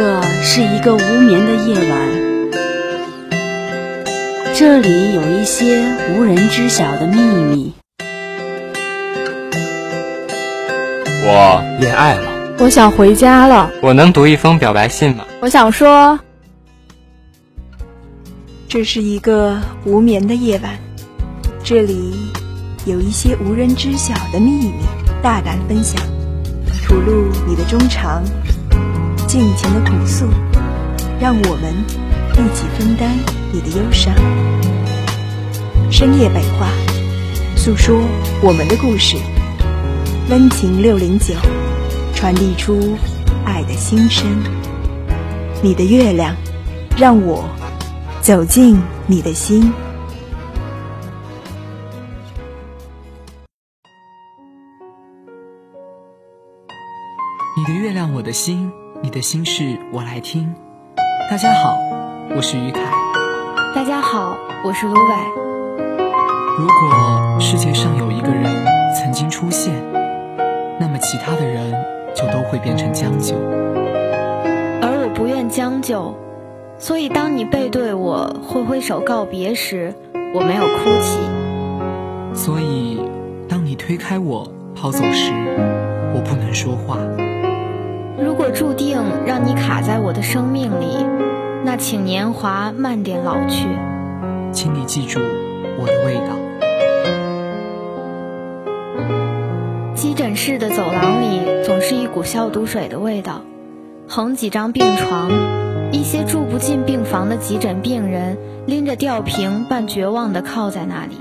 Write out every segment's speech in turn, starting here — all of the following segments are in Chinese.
这是一个无眠的夜晚，这里有一些无人知晓的秘密。我恋爱了，我想回家了。我能读一封表白信吗？我想说，这是一个无眠的夜晚，这里有一些无人知晓的秘密，大胆分享，吐露你的衷肠，尽情的朴诉，让我们一起分担你的忧伤。深夜北话，诉说我们的故事。温情六零九，传递出爱的心声。你的月亮，让我走进你的心。你的月亮，我的心，你的心事我来听。大家好，我是于凯。大家好，我是卢伟。如果世界上有一个人曾经出现。那么其他的人就都会变成将就，而我不愿将就，所以当你背对我挥挥手告别时，我没有哭泣。所以当你推开我跑走时，我不能说话。注定让你卡在我的生命里，那请年华慢点老去。请你记住我的味道。急诊室的走廊里总是一股消毒水的味道，横几张病床，一些住不进病房的急诊病人拎着吊瓶，半绝望地靠在那里。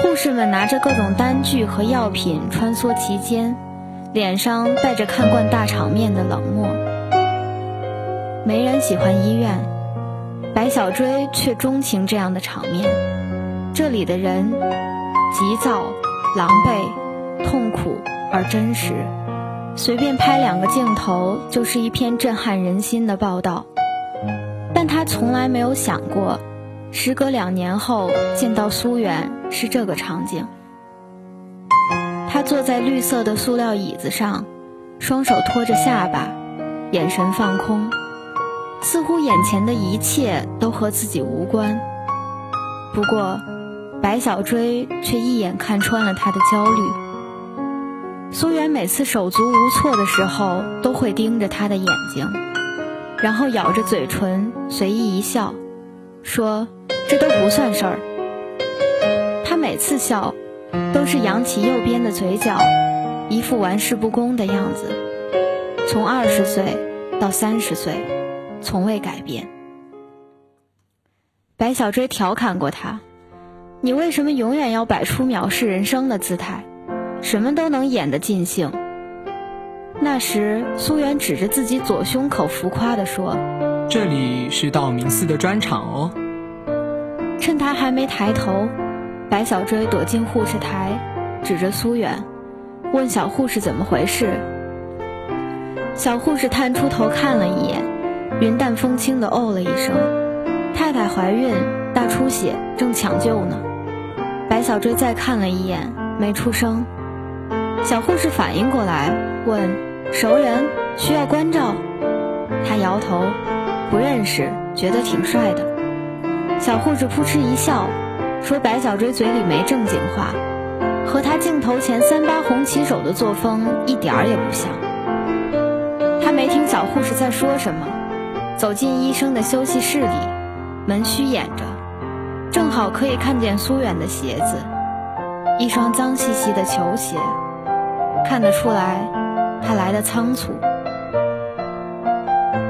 护士们拿着各种单据和药品穿梭其间，脸上带着看惯大场面的冷漠。没人喜欢医院，白小追却钟情这样的场面。这里的人急躁、狼狈。痛苦而真实，随便拍两个镜头就是一篇震撼人心的报道。但他从来没有想过，时隔两年后见到苏远是这个场景。坐在绿色的塑料椅子上，双手托着下巴，眼神放空，似乎眼前的一切都和自己无关。不过，白小追却一眼看穿了他的焦虑。苏远每次手足无措的时候，都会盯着他的眼睛，然后咬着嘴唇，随意一笑，说：“这都不算事儿。”他每次笑，都是扬起右边的嘴角，一副玩世不恭的样子。从二十岁到三十岁，从未改变。白小追调侃过他：“你为什么永远要摆出藐视人生的姿态？”什么都能演得尽兴。那时，苏远指着自己左胸口，浮夸地说：“这里是道明寺的专场哦。”趁他还没抬头，白小追躲进护士台，指着苏远，问小护士怎么回事。小护士探出头看了一眼，云淡风轻地哦了一声：“太太怀孕，大出血，正抢救呢。”白小追再看了一眼，没出声。小护士反应过来，问：“熟人需要关照？”他摇头，不认识，觉得挺帅的。小护士扑哧一笑，说：“白小追嘴里没正经话，和他镜头前三八红旗手的作风一点儿也不像。”他没听小护士在说什么，走进医生的休息室里，门虚掩着，正好可以看见苏远的鞋子，一双脏兮兮的球鞋。看得出来，他来的仓促。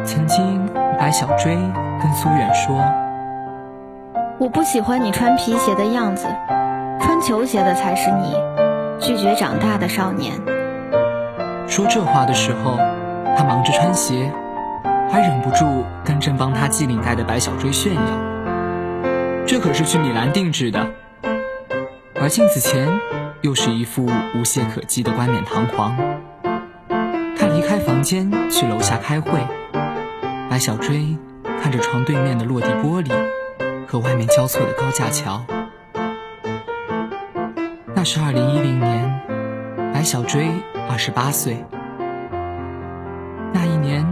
曾经，白小追跟苏远说：“我不喜欢你穿皮鞋的样子，穿球鞋的才是你。”拒绝长大的少年。说这话的时候，他忙着穿鞋，还忍不住跟正帮他系领带的白小追炫耀：“这可是去米兰定制的。”而镜子前。又是一副无懈可击的冠冕堂皇。他离开房间去楼下开会。白小追看着床对面的落地玻璃和外面交错的高架桥。那是二零一零年，白小追二十八岁。那一年，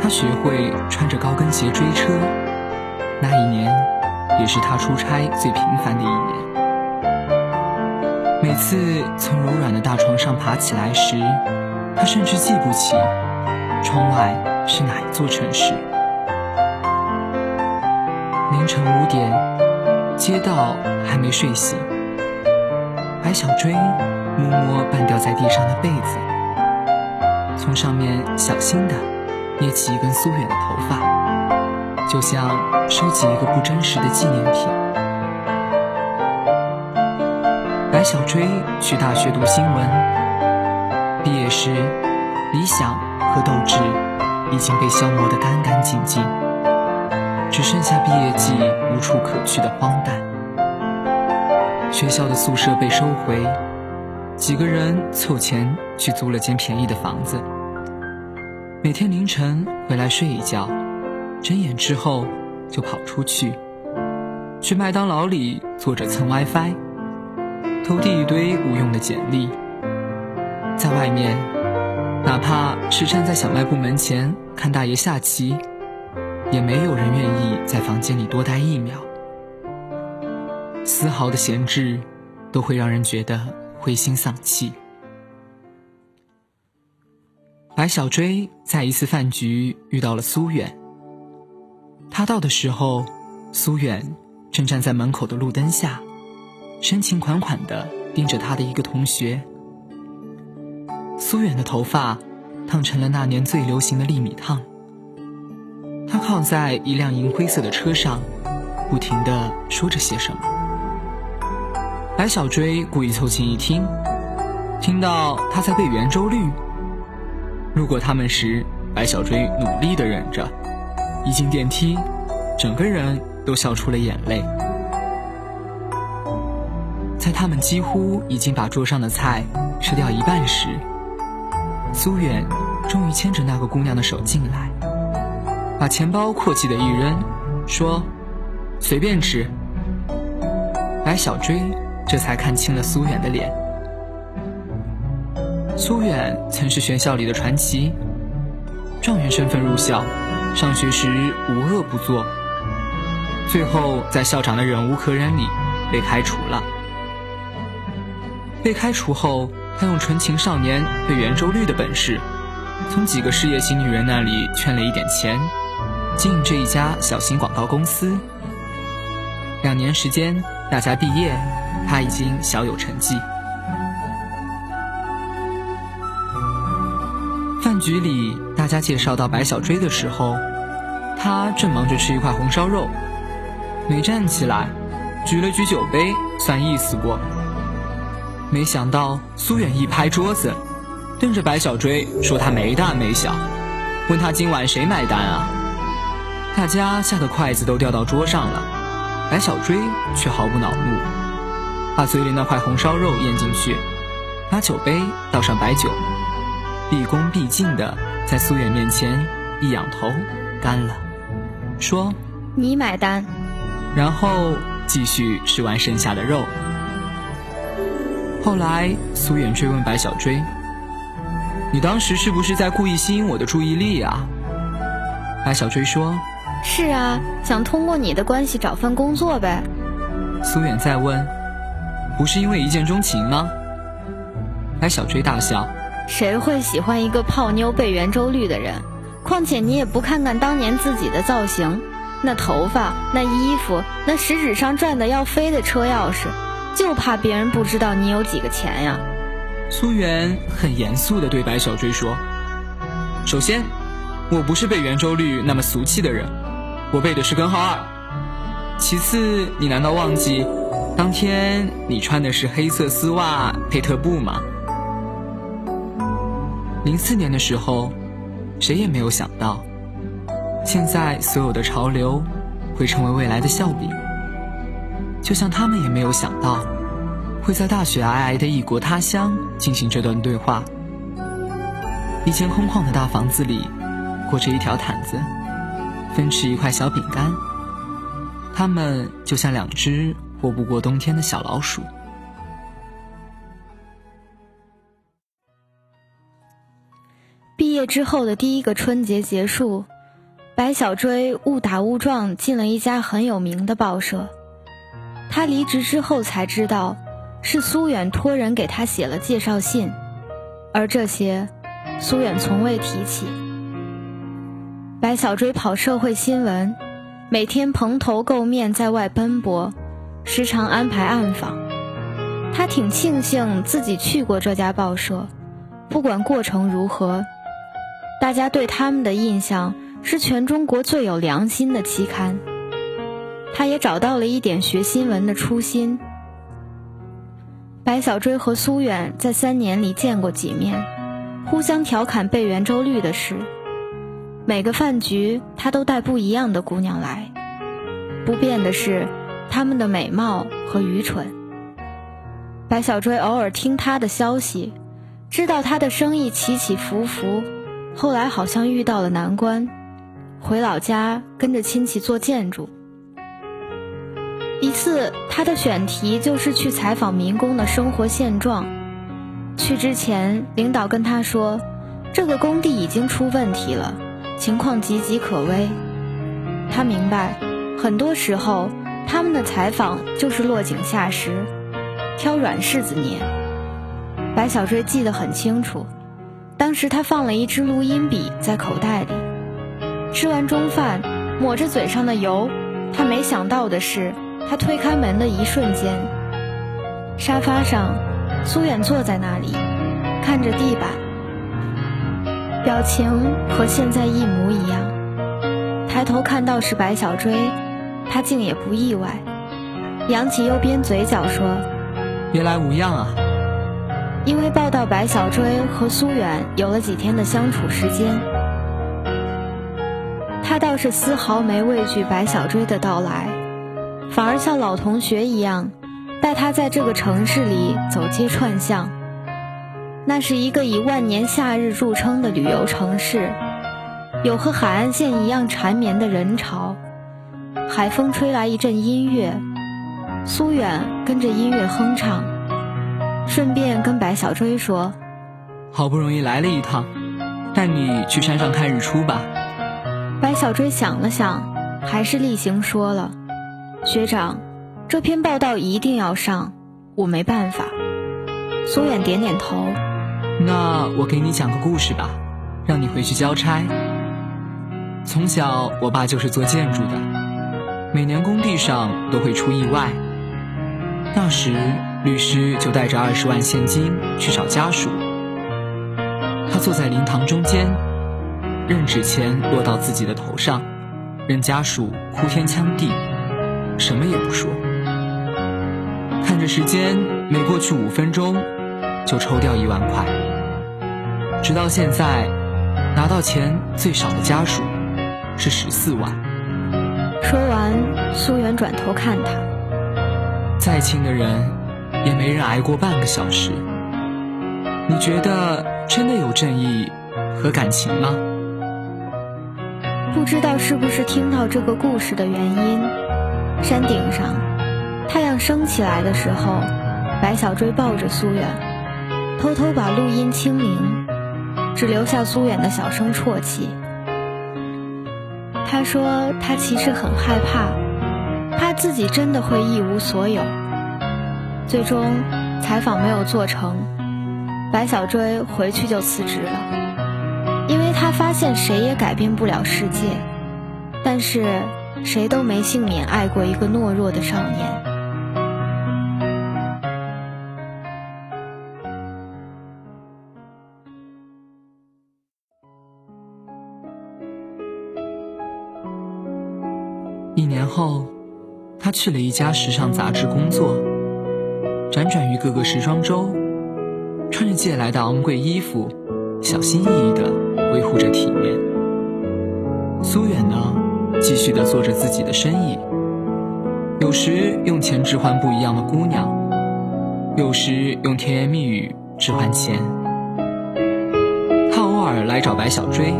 他学会穿着高跟鞋追车。那一年，也是他出差最频繁的一年。每次从柔软的大床上爬起来时，他甚至记不起窗外是哪一座城市。凌晨五点，街道还没睡醒，白小追摸摸半掉在地上的被子，从上面小心地捏起一根苏远的头发，就像收集一个不真实的纪念品。白小追去大学读新闻，毕业时，理想和斗志已经被消磨得干干净净，只剩下毕业季无处可去的荒诞。学校的宿舍被收回，几个人凑钱去租了间便宜的房子，每天凌晨回来睡一觉，睁眼之后就跑出去，去麦当劳里坐着蹭 WiFi。投递一堆无用的简历，在外面，哪怕是站在小卖部门前看大爷下棋，也没有人愿意在房间里多待一秒。丝毫的闲置，都会让人觉得灰心丧气。白小追在一次饭局遇到了苏远，他到的时候，苏远正站在门口的路灯下。深情款款地盯着他的一个同学。苏远的头发烫成了那年最流行的粒米烫。他靠在一辆银灰色的车上，不停地说着些什么。白小追故意凑近一听，听到他在背圆周率。路过他们时，白小追努力地忍着，一进电梯，整个人都笑出了眼泪。在他们几乎已经把桌上的菜吃掉一半时，苏远终于牵着那个姑娘的手进来，把钱包阔气的一扔，说：“随便吃。”白小追这才看清了苏远的脸。苏远曾是学校里的传奇，状元身份入校，上学时无恶不作，最后在校长的忍无可忍里被开除了。被开除后，他用纯情少年对圆周率的本事，从几个事业型女人那里圈了一点钱，经营这一家小型广告公司。两年时间，大家毕业，他已经小有成绩。饭局里，大家介绍到白小追的时候，他正忙着吃一块红烧肉，没站起来，举了举酒杯，算意思过。没想到苏远一拍桌子，瞪着白小追说：“他没大没小，问他今晚谁买单啊？”大家吓得筷子都掉到桌上了，白小追却毫不恼怒，把嘴里那块红烧肉咽进去，拿酒杯倒上白酒，毕恭毕敬的在苏远面前一仰头，干了，说：“你买单。”然后继续吃完剩下的肉。后来，苏远追问白小追：“你当时是不是在故意吸引我的注意力啊？”白小追说：“是啊，想通过你的关系找份工作呗。”苏远再问：“不是因为一见钟情吗？”白小追大笑：“谁会喜欢一个泡妞背圆周率的人？况且你也不看看当年自己的造型，那头发，那衣服，那食指上转的要飞的车钥匙。”就怕别人不知道你有几个钱呀！苏远很严肃地对白小追说：“首先，我不是背圆周率那么俗气的人，我背的是根号二。其次，你难道忘记当天你穿的是黑色丝袜配特步吗？零四年的时候，谁也没有想到，现在所有的潮流会成为未来的笑柄。”就像他们也没有想到，会在大雪皑皑的异国他乡进行这段对话。一间空旷的大房子里，裹着一条毯子，分吃一块小饼干。他们就像两只活不过冬天的小老鼠。毕业之后的第一个春节结束，白小追误打误撞进了一家很有名的报社。他离职之后才知道，是苏远托人给他写了介绍信，而这些，苏远从未提起。白小追跑社会新闻，每天蓬头垢面在外奔波，时常安排暗访。他挺庆幸自己去过这家报社，不管过程如何，大家对他们的印象是全中国最有良心的期刊。他也找到了一点学新闻的初心。白小追和苏远在三年里见过几面，互相调侃背圆周率的事。每个饭局，他都带不一样的姑娘来，不变的是她们的美貌和愚蠢。白小追偶尔听他的消息，知道他的生意起起伏伏，后来好像遇到了难关，回老家跟着亲戚做建筑。一次，他的选题就是去采访民工的生活现状。去之前，领导跟他说，这个工地已经出问题了，情况岌岌可危。他明白，很多时候他们的采访就是落井下石。挑软柿子捏，白小追记得很清楚。当时他放了一支录音笔在口袋里。吃完中饭，抹着嘴上的油，他没想到的是，他推开门的一瞬间，沙发上，苏远坐在那里，看着地板，表情和现在一模一样。抬头看到是白小追，他竟也不意外，扬起右边嘴角说。别来无恙啊！因为报道白小追和苏远有了几天的相处时间，他倒是丝毫没畏惧白小追的到来，反而像老同学一样，带他在这个城市里走街串巷。那是一个以万年夏日著称的旅游城市，有和海岸线一样缠绵的人潮，海风吹来一阵音乐。苏远跟着音乐哼唱，顺便跟白小追说：“好不容易来了一趟，带你去山上看日出吧。”白小追想了想，还是例行说了：“学长，这篇报道一定要上，我没办法。”苏远点点头：“那我给你讲个故事吧，让你回去交差。从小，我爸就是做建筑的，每年工地上都会出意外。”那时，律师就带着二十万现金去找家属。他坐在灵堂中间，任纸钱落到自己的头上，任家属哭天抢地，什么也不说。看着时间，每过去五分钟，就抽掉一万块。直到现在，拿到钱最少的家属是十四万。说完，苏远转头看他。再亲的人，也没人挨过半个小时。你觉得真的有正义和感情吗？不知道是不是听到这个故事的原因，山顶上，太阳升起来的时候，白小追抱着苏远，偷偷把录音清零，只留下苏远的小声啜泣。他说他其实很害怕。怕自己真的会一无所有。最终，采访没有做成，白小追回去就辞职了，因为他发现谁也改变不了世界，但是谁都没幸免爱过一个懦弱的少年。去了一家时尚杂志工作，辗转于各个时装周，穿着借来的昂贵衣服，小心翼翼地维护着体面。苏远呢，继续地做着自己的生意，有时用钱置换不一样的姑娘，有时用甜言蜜语置换钱。他偶尔来找白小追，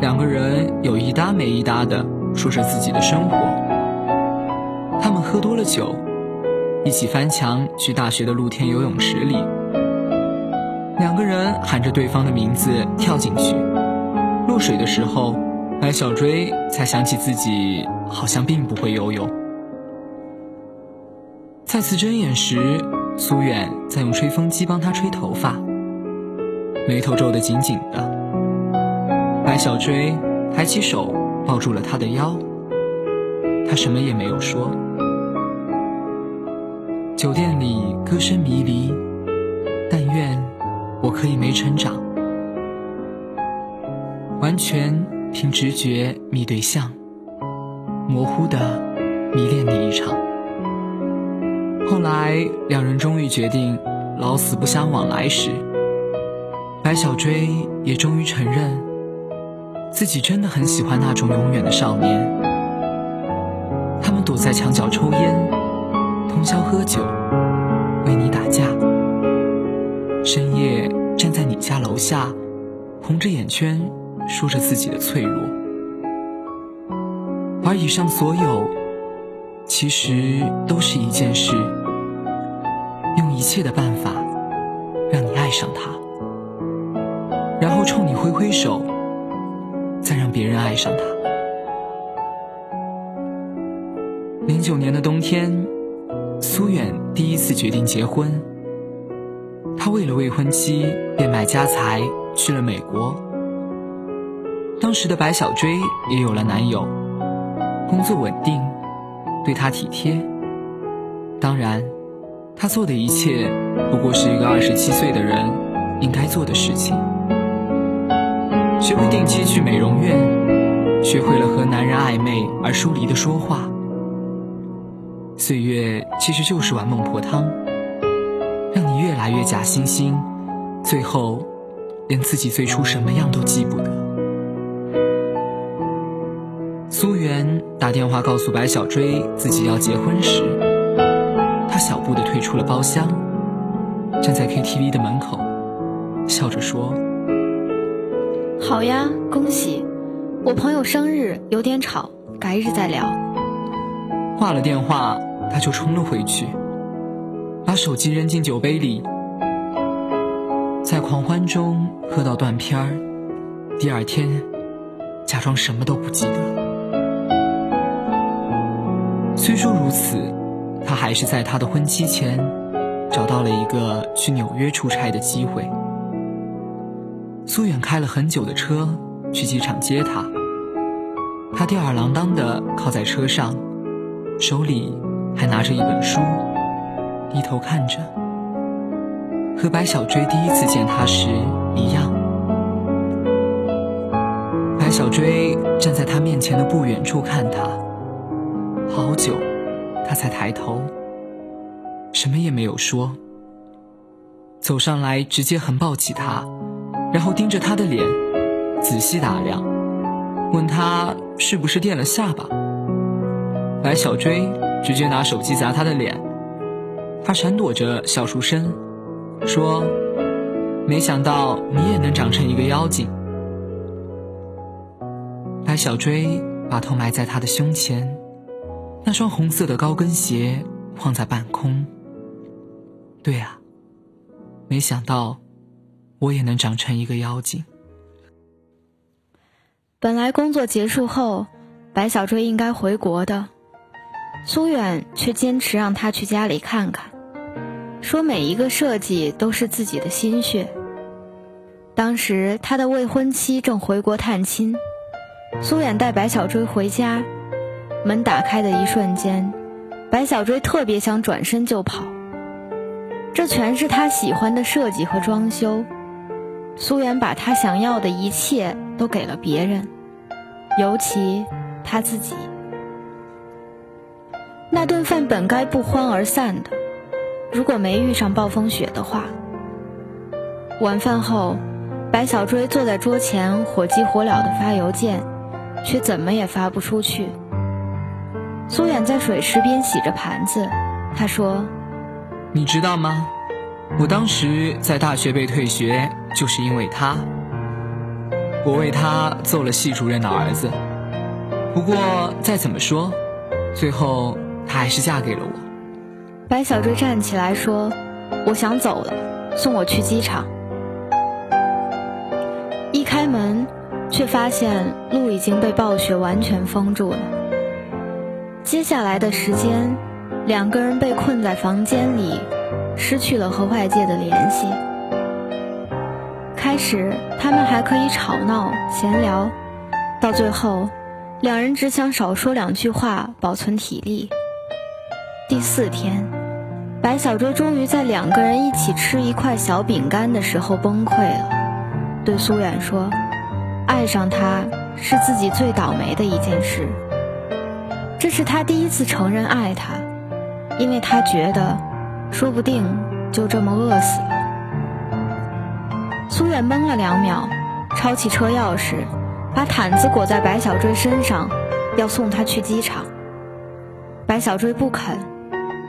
两个人有一搭没一搭地说着自己的生活。喝多了酒，一起翻墙去大学的露天游泳池里。两个人喊着对方的名字跳进去，落水的时候，白小追才想起自己好像并不会游泳。再次睁眼时，苏远在用吹风机帮他吹头发，眉头皱得紧紧的。白小追抬起手抱住了他的腰，他什么也没有说。酒店里歌声迷离，但愿我可以没成长，完全凭直觉觅对象，模糊的迷恋你一场。后来两人终于决定老死不相往来时，白小追也终于承认，自己真的很喜欢那种永远的少年。他们躲在墙角抽烟。通宵喝酒，为你打架，深夜站在你家楼下，红着眼圈说着自己的脆弱。而以上所有，其实都是一件事：用一切的办法让你爱上他，然后冲你挥挥手，再让别人爱上他。零九年的冬天。苏远第一次决定结婚，他为了未婚妻变卖家财去了美国。当时的白小追也有了男友，工作稳定，对她体贴。当然，他做的一切不过是一个二十七岁的人应该做的事情：学会定期去美容院，学会了和男人暧昧而疏离的说话。岁月其实就是碗孟婆汤，让你越来越假惺惺，最后连自己最初什么样都记不得。苏媛打电话告诉白小追自己要结婚时，他小步的退出了包厢，站在 KTV 的门口，笑着说：“好呀，恭喜！我朋友生日有点吵，改日再聊。”挂了电话，他就冲了回去，把手机扔进酒杯里，在狂欢中喝到断片儿。第二天，假装什么都不记得。虽说如此，他还是在他的婚期前找到了一个去纽约出差的机会。苏远开了很久的车去机场接他，他吊儿郎当的靠在车上。手里还拿着一本书，低头看着，和白小追第一次见他时一样。白小追站在他面前的不远处看他，好久，他才抬头，什么也没有说，走上来直接横抱起他，然后盯着他的脸，仔细打量，问他是不是垫了下巴。白小追直接拿手机砸他的脸，他闪躲着笑出声，说：“没想到你也能长成一个妖精。”白小追把头埋在他的胸前，那双红色的高跟鞋晃在半空。对啊，没想到我也能长成一个妖精。本来工作结束后，白小追应该回国的。苏远却坚持让他去家里看看，说每一个设计都是自己的心血。当时他的未婚妻正回国探亲，苏远带白小追回家，门打开的一瞬间，白小追特别想转身就跑。这全是他喜欢的设计和装修，苏远把他想要的一切都给了别人，尤其他自己。那顿饭本该不欢而散的，如果没遇上暴风雪的话。晚饭后，白小追坐在桌前火急火燎的发邮件，却怎么也发不出去。苏远在水池边洗着盘子，他说：“你知道吗？我当时在大学被退学，就是因为他。我为他揍了系主任的儿子。不过再怎么说，最后……”她还是嫁给了我。白小追站起来说：“我想走了，送我去机场。”一开门，却发现路已经被暴雪完全封住了。接下来的时间，两个人被困在房间里，失去了和外界的联系。开始，他们还可以吵闹闲聊，到最后，两人只想少说两句话，保存体力。第四天，白小追终于在两个人一起吃一块小饼干的时候崩溃了，对苏远说：“爱上他是自己最倒霉的一件事。这是他第一次承认爱他，因为他觉得，说不定就这么饿死了。”苏远懵了两秒，抄起车钥匙，把毯子裹在白小追身上，要送他去机场。白小追不肯，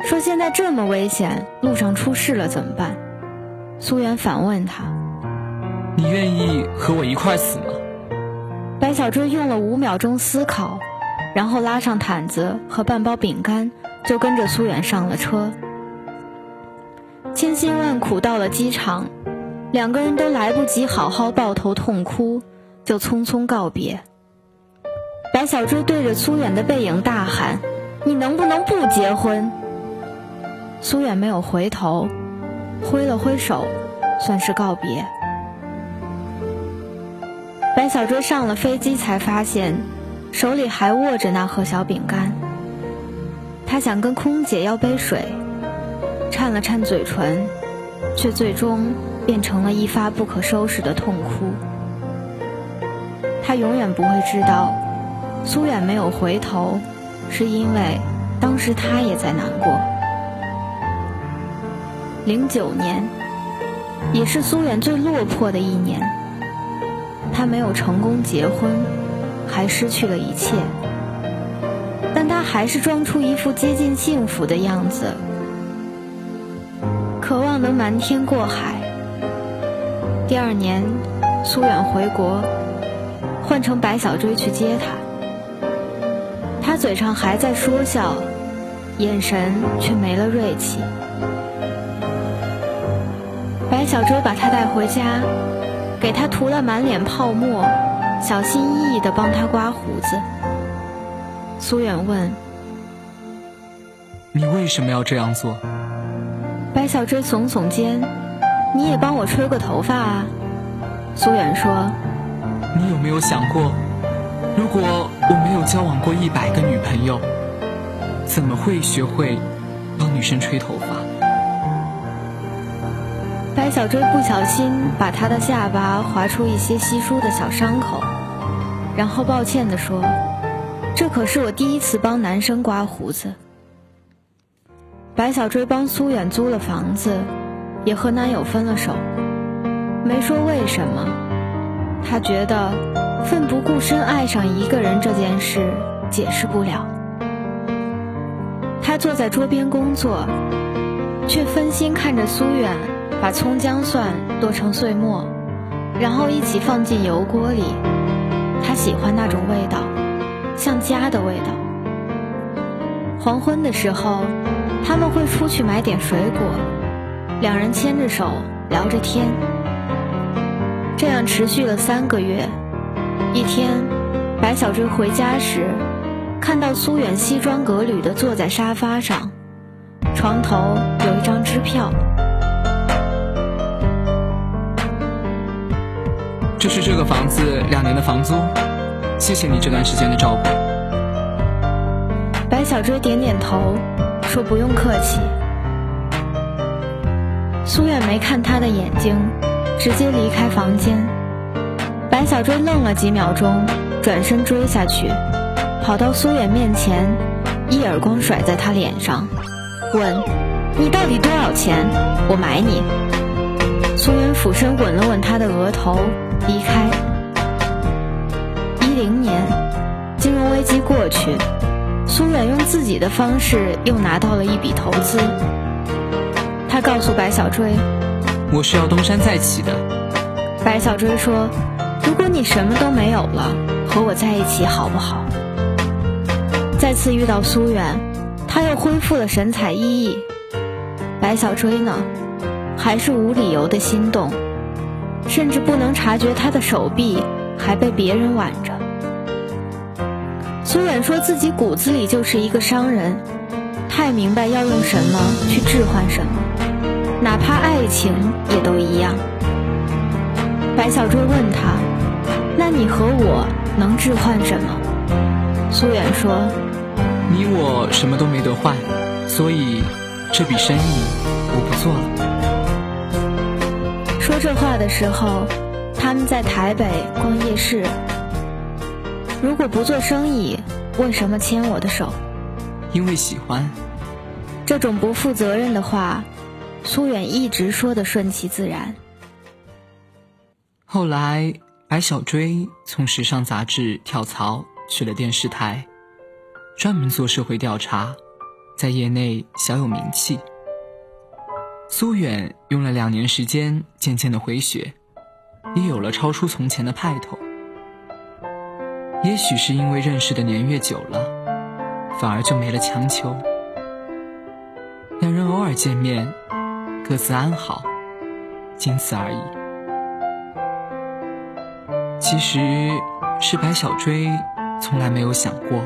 说现在这么危险，路上出事了怎么办？苏远反问他：“你愿意和我一块死吗？”白小追用了五秒钟思考，然后拉上毯子和半包饼干，就跟着苏远上了车。千辛万苦到了机场。两个人都来不及好好抱头痛哭，就匆匆告别。白小追对着苏远的背影大喊：“你能不能不结婚？”苏远没有回头，挥了挥手，算是告别。白小追上了飞机才发现，手里还握着那盒小饼干。他想跟空姐要杯水，颤了颤嘴唇，却最终。变成了一发不可收拾的痛哭。他永远不会知道，苏远没有回头，是因为当时他也在难过。零九年，也是苏远最落魄的一年。他没有成功结婚，还失去了一切，但他还是装出一副接近幸福的样子，渴望能瞒天过海。第二年，苏远回国，换成白小追去接他。他嘴上还在说笑，眼神却没了锐气。白小追把他带回家，给他涂了满脸泡沫，小心翼翼地帮他刮胡子。苏远问：“你为什么要这样做？”白小追耸耸肩。你也帮我吹过头发啊，苏远说。你有没有想过，如果我没有交往过一百个女朋友，怎么会学会帮女生吹头发？白小追不小心把他的下巴划出一些稀疏的小伤口，然后抱歉地说：“这可是我第一次帮男生刮胡子。”白小追帮苏远租了房子。也和男友分了手，没说为什么。他觉得奋不顾身爱上一个人这件事解释不了。他坐在桌边工作，却分心看着苏远把葱姜蒜剁成碎末，然后一起放进油锅里。他喜欢那种味道，像家的味道。黄昏的时候，他们会出去买点水果。两人牵着手聊着天，这样持续了三个月。一天，白小追回家时，看到苏远西装革履地坐在沙发上，床头有一张支票。这是这个房子两年的房租，谢谢你这段时间的照顾。白小追点点头，说不用客气。苏远没看他的眼睛，直接离开房间。白小追愣了几秒钟，转身追下去，跑到苏远面前，一耳光甩在他脸上，问：“你到底多少钱？我买你。”苏远俯身吻了吻他的额头，离开。一零年，金融危机过去，苏远用自己的方式又拿到了一笔投资。他告诉白小追：“我是要东山再起的。”白小追说：“如果你什么都没有了，和我在一起好不好？”再次遇到苏远，他又恢复了神采奕奕。白小追呢，还是无理由的心动，甚至不能察觉他的手臂还被别人挽着。苏远说自己骨子里就是一个商人，太明白要用什么去置换什么，哪怕爱情也都一样。白小追问他：“那你和我能置换什么？”苏远说：“你我什么都没得换，所以这笔生意我不做了。”说这话的时候，他们在台北逛夜市。如果不做生意，为什么牵我的手？因为喜欢。这种不负责任的话，苏远一直说的顺其自然。后来，白小追从时尚杂志跳槽去了电视台，专门做社会调查，在业内小有名气。苏远用了两年时间，渐渐的回血，也有了超出从前的派头。也许是因为认识的年月久了，反而就没了强求。两人偶尔见面，各自安好，仅此而已。其实，是白小追从来没有想过，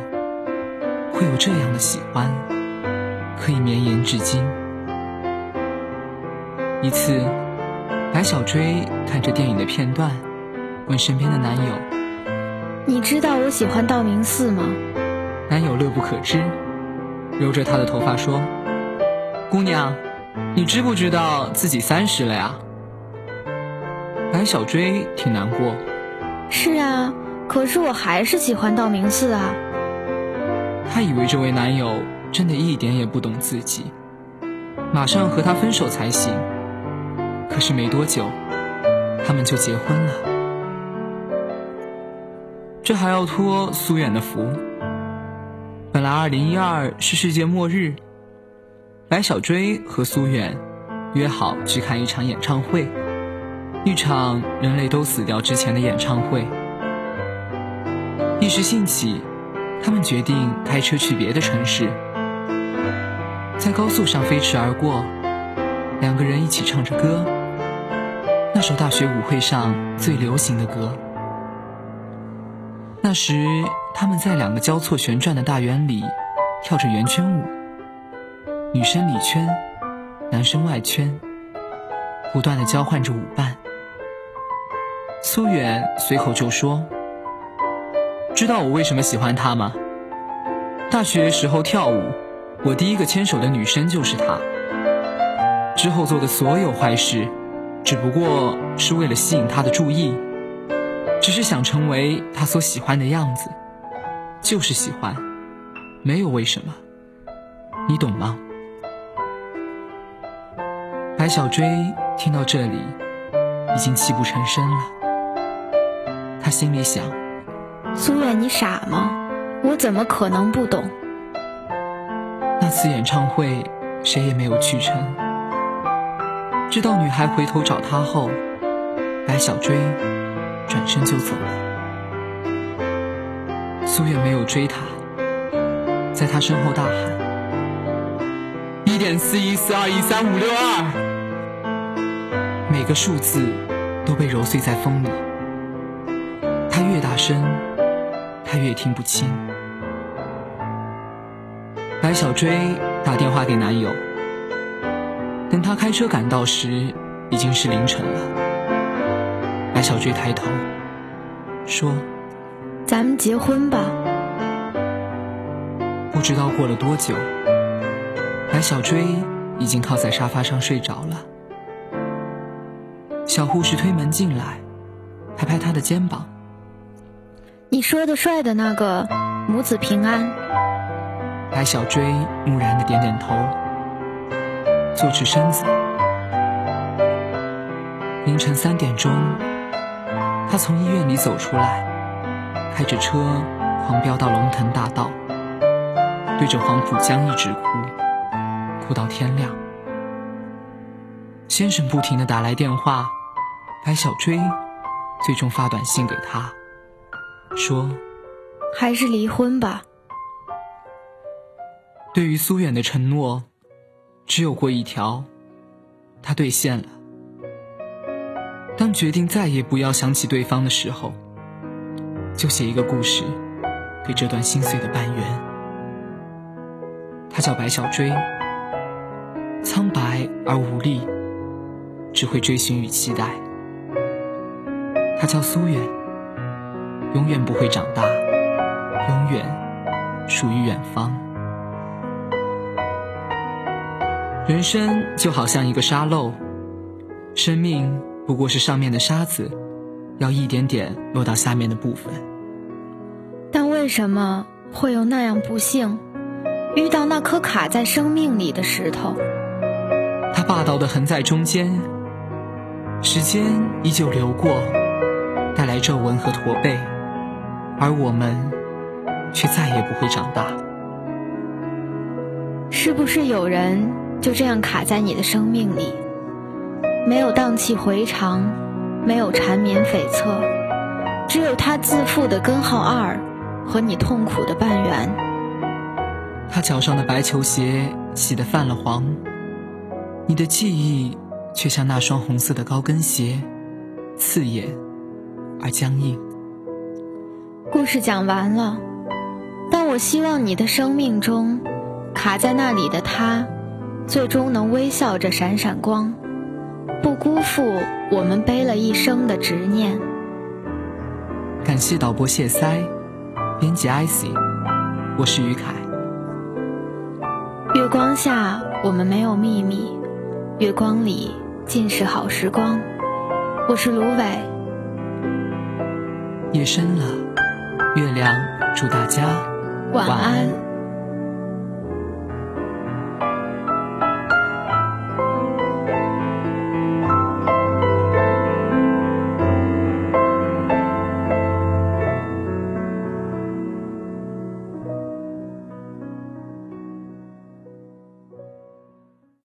会有这样的喜欢，可以绵延至今。一次，白小追看着电影的片段，问身边的男友。你知道我喜欢道明寺吗？男友乐不可支，揉着她的头发说：“姑娘，你知不知道自己三十了呀？”白小追挺难过。是啊，可是我还是喜欢道明寺啊。她以为这位男友真的一点也不懂自己，马上和他分手才行。可是没多久，他们就结婚了。这还要托苏远的福。本来二零一二是世界末日，白小追和苏远约好去看一场演唱会，一场人类都死掉之前的演唱会。一时兴起，他们决定开车去别的城市，在高速上飞驰而过，两个人一起唱着歌，那首大学舞会上最流行的歌。那时，他们在两个交错旋转的大圆里跳着圆圈舞，女生里圈，男生外圈，不断的交换着舞伴。苏远随口就说：“知道我为什么喜欢他吗？大学时候跳舞，我第一个牵手的女生就是她。之后做的所有坏事，只不过是为了吸引他的注意。”只是想成为他所喜欢的样子，就是喜欢，没有为什么，你懂吗？白小追听到这里，已经泣不成声了。他心里想：苏远，你傻吗？我怎么可能不懂？那次演唱会，谁也没有去成。知道女孩回头找他后，白小追。转身就走了。苏远没有追他，在他身后大喊：“一点四一四二一三五六二！”每个数字都被揉碎在风里。他越大声，他越听不清。白小追打电话给男友，等他开车赶到时，已经是凌晨了。白小追抬头说：“咱们结婚吧。”不知道过了多久，白小追已经靠在沙发上睡着了。小护士推门进来，拍拍他的肩膀：“你说的帅的那个，母子平安。”白小追木然的点点头，坐直身子。凌晨三点钟。他从医院里走出来，开着车狂飙到龙腾大道，对着黄浦江一直哭，哭到天亮。先生不停的打来电话，白小追最终发短信给他，说：“还是离婚吧。”对于苏远的承诺，只有过一条，他兑现了。当决定再也不要想起对方的时候，就写一个故事，给这段心碎的半圆。他叫白小追，苍白而无力，只会追寻与期待。他叫苏远，永远不会长大，永远属于远方。人生就好像一个沙漏，生命不过是上面的沙子，要一点点落到下面的部分。但为什么会有那样不幸，遇到那颗卡在生命里的石头？它霸道的横在中间，时间依旧流过。带来皱纹和驼背，而我们却再也不会长大。是不是有人就这样卡在你的生命里，没有荡气回肠，没有缠绵悱恻，只有他自负的根号二和你痛苦的半圆。他脚上的白球鞋洗得泛了黄，你的记忆却像那双红色的高跟鞋，刺眼。而僵硬。故事讲完了，但我希望你的生命中，卡在那里的他，最终能微笑着闪闪光，不辜负我们背了一生的执念。感谢导播谢塞，编辑 icy，我是于凯。月光下，我们没有秘密；月光里，尽是好时光。我是芦苇。夜深了，月亮祝大家晚安。